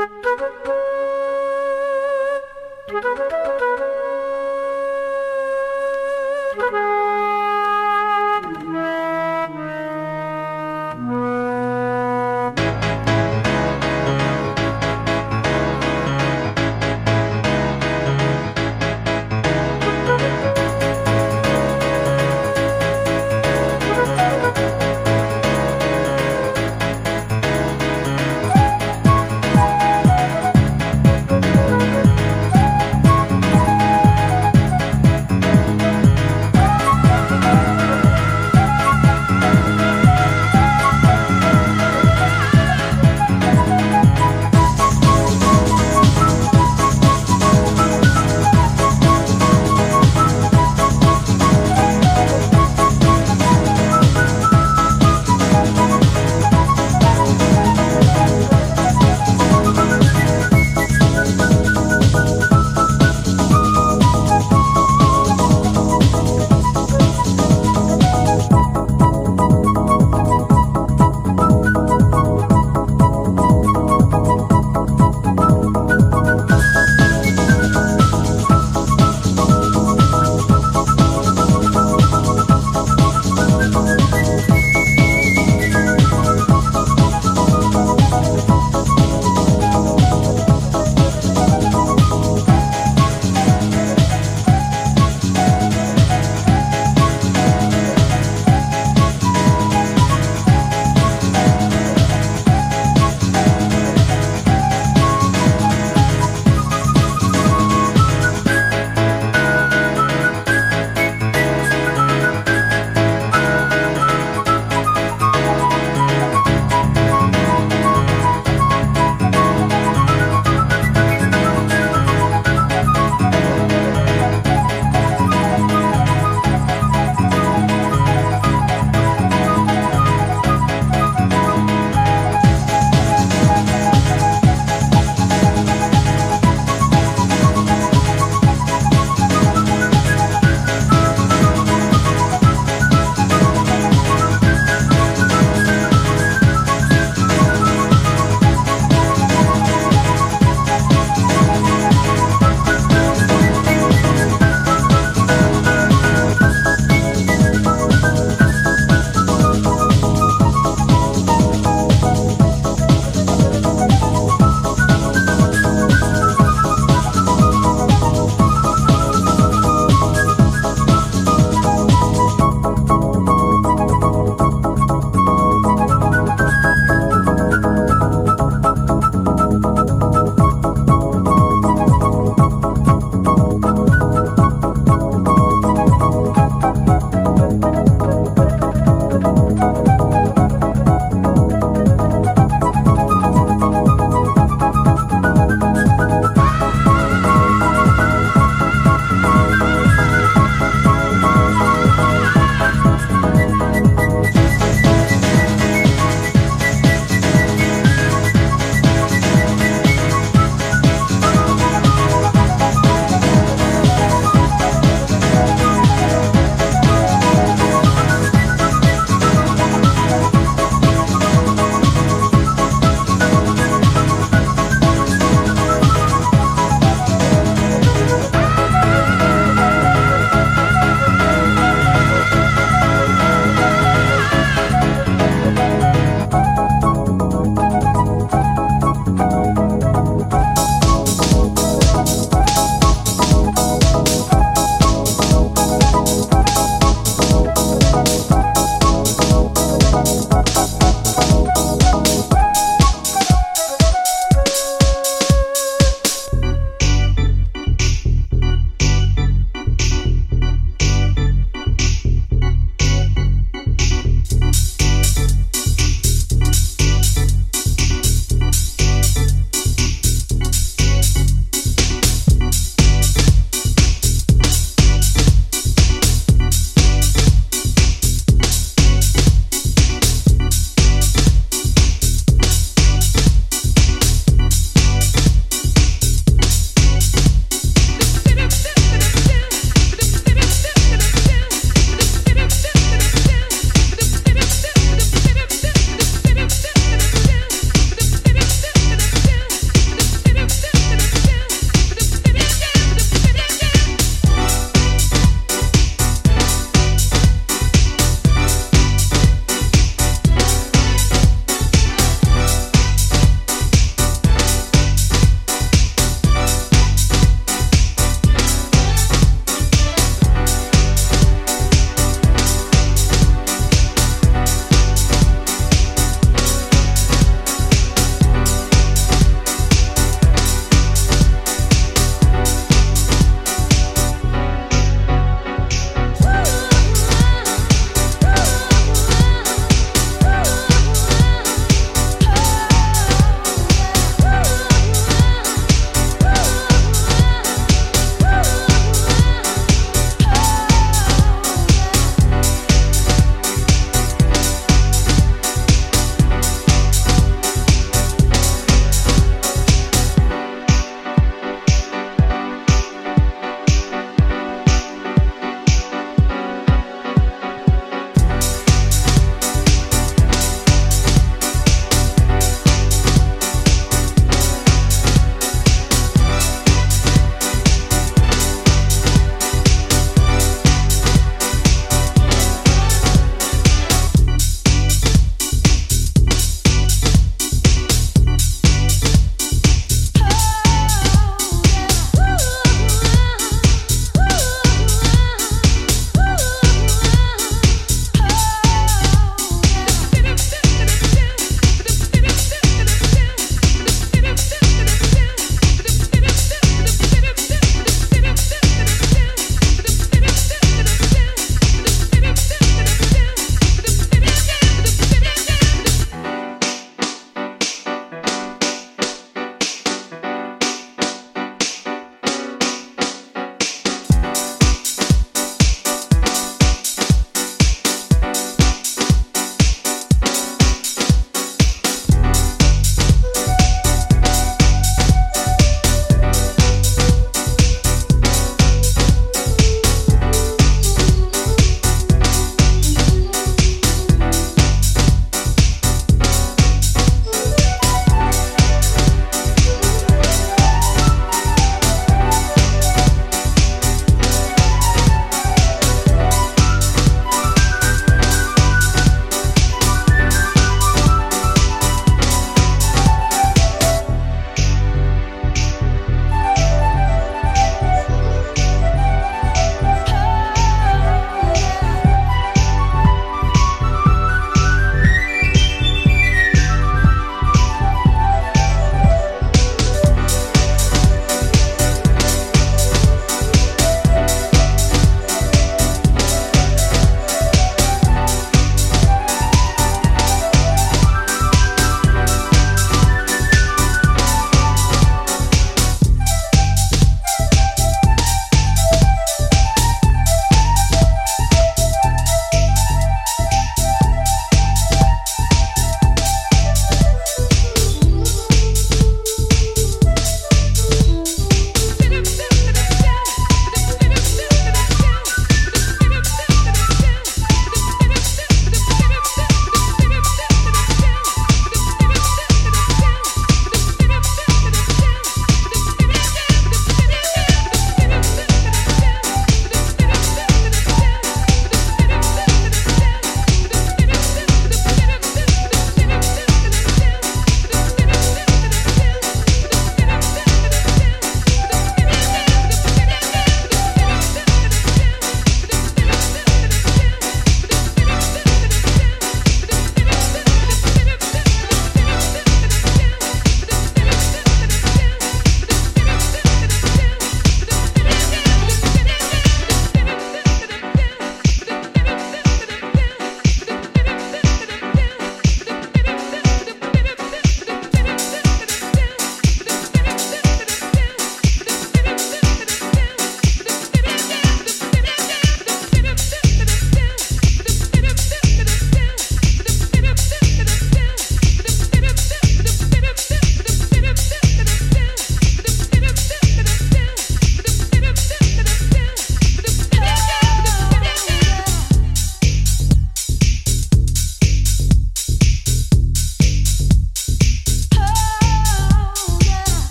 Thank you.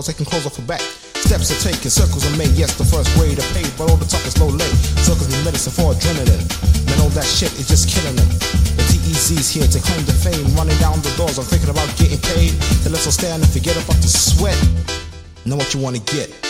Pressure on the high floor, taking clothes off her back. Steps are taken, circles are made. Yes, the first grade are paid, but all the talk is low late. Circles need medicine for adrenaline. Man, all that shit is just killing them. The TEC's here to claim the fame. Running down the doors, I'm thinking about getting paid. Till let's all stand and forget about the sweat. Know what you wanna get.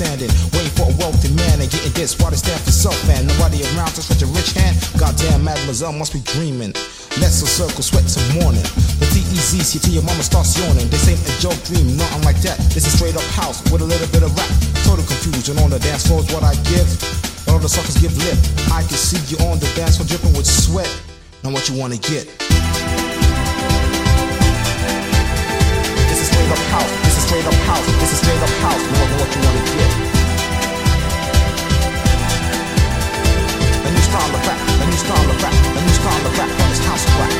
Standing, waiting for a wealthy man and getting this while they stand for self and nobody around to stretch a rich hand. Goddamn, mademoiselle must be dreaming. Let's a circle, sweat till morning. The DEZ's here till your mama starts yawning. This ain't a joke dream, nothing like that. This is straight up house with a little bit of rap. Total confusion on the dance floor is what I give. All the suckers give lip. I can see you on the dance floor dripping with sweat. Now what you wanna get? This is straight up house. Straight up house. This is straight up house. Now know what you wanna get? A new style of rap. A new style of rap. A new style of rap on this house rap.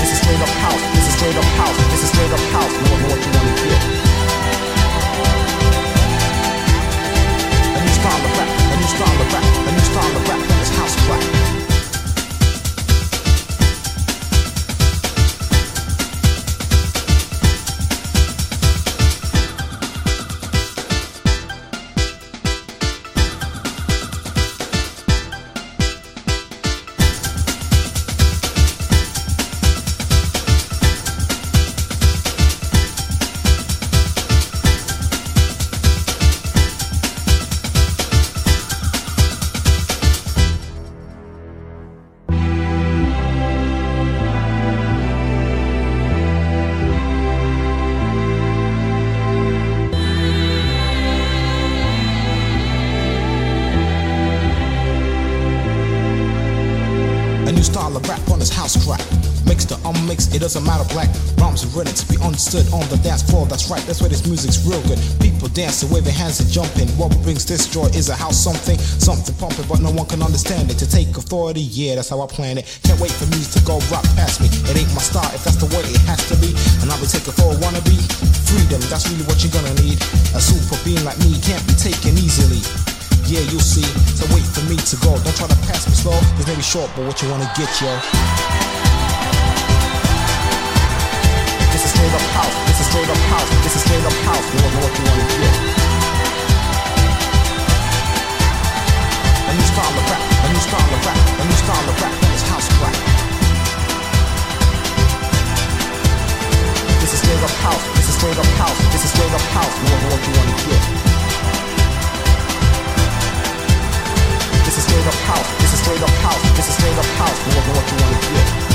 This is straight up house. This is straight up house. This is straight up house. Now know what you wanna get? A new style of rap. A new style of rap. A new style of rap on this house rap. Doesn't matter. Of black rhymes written to be understood on the dance floor. That's right, that's why this music's real good. People dance dancing, waving hands and jumping. What brings this joy is a house something, something pumping, but no one can understand it. To take authority, yeah, that's how I plan it. Can't wait for music to go rock past me. It ain't my style if that's the way it has to be. And I'll be taking for a wannabe. Freedom, that's really what you're gonna need. A super being like me can't be taken easily. Yeah, you'll see. So wait for me to go. Don't try to pass me slow. This maybe short, but what you wanna get, yo? This is straight up house. This is straight up house. This is straight up house. Don't know what you wanna get. A new style of rap. A new style of rap. A new style of rap. It's house rap. This is straight up house. This is straight up house. This is straight up house. Don't know what you wanna get. This is straight up house. This is straight up house. This is straight up house. Don't know what you wanna get.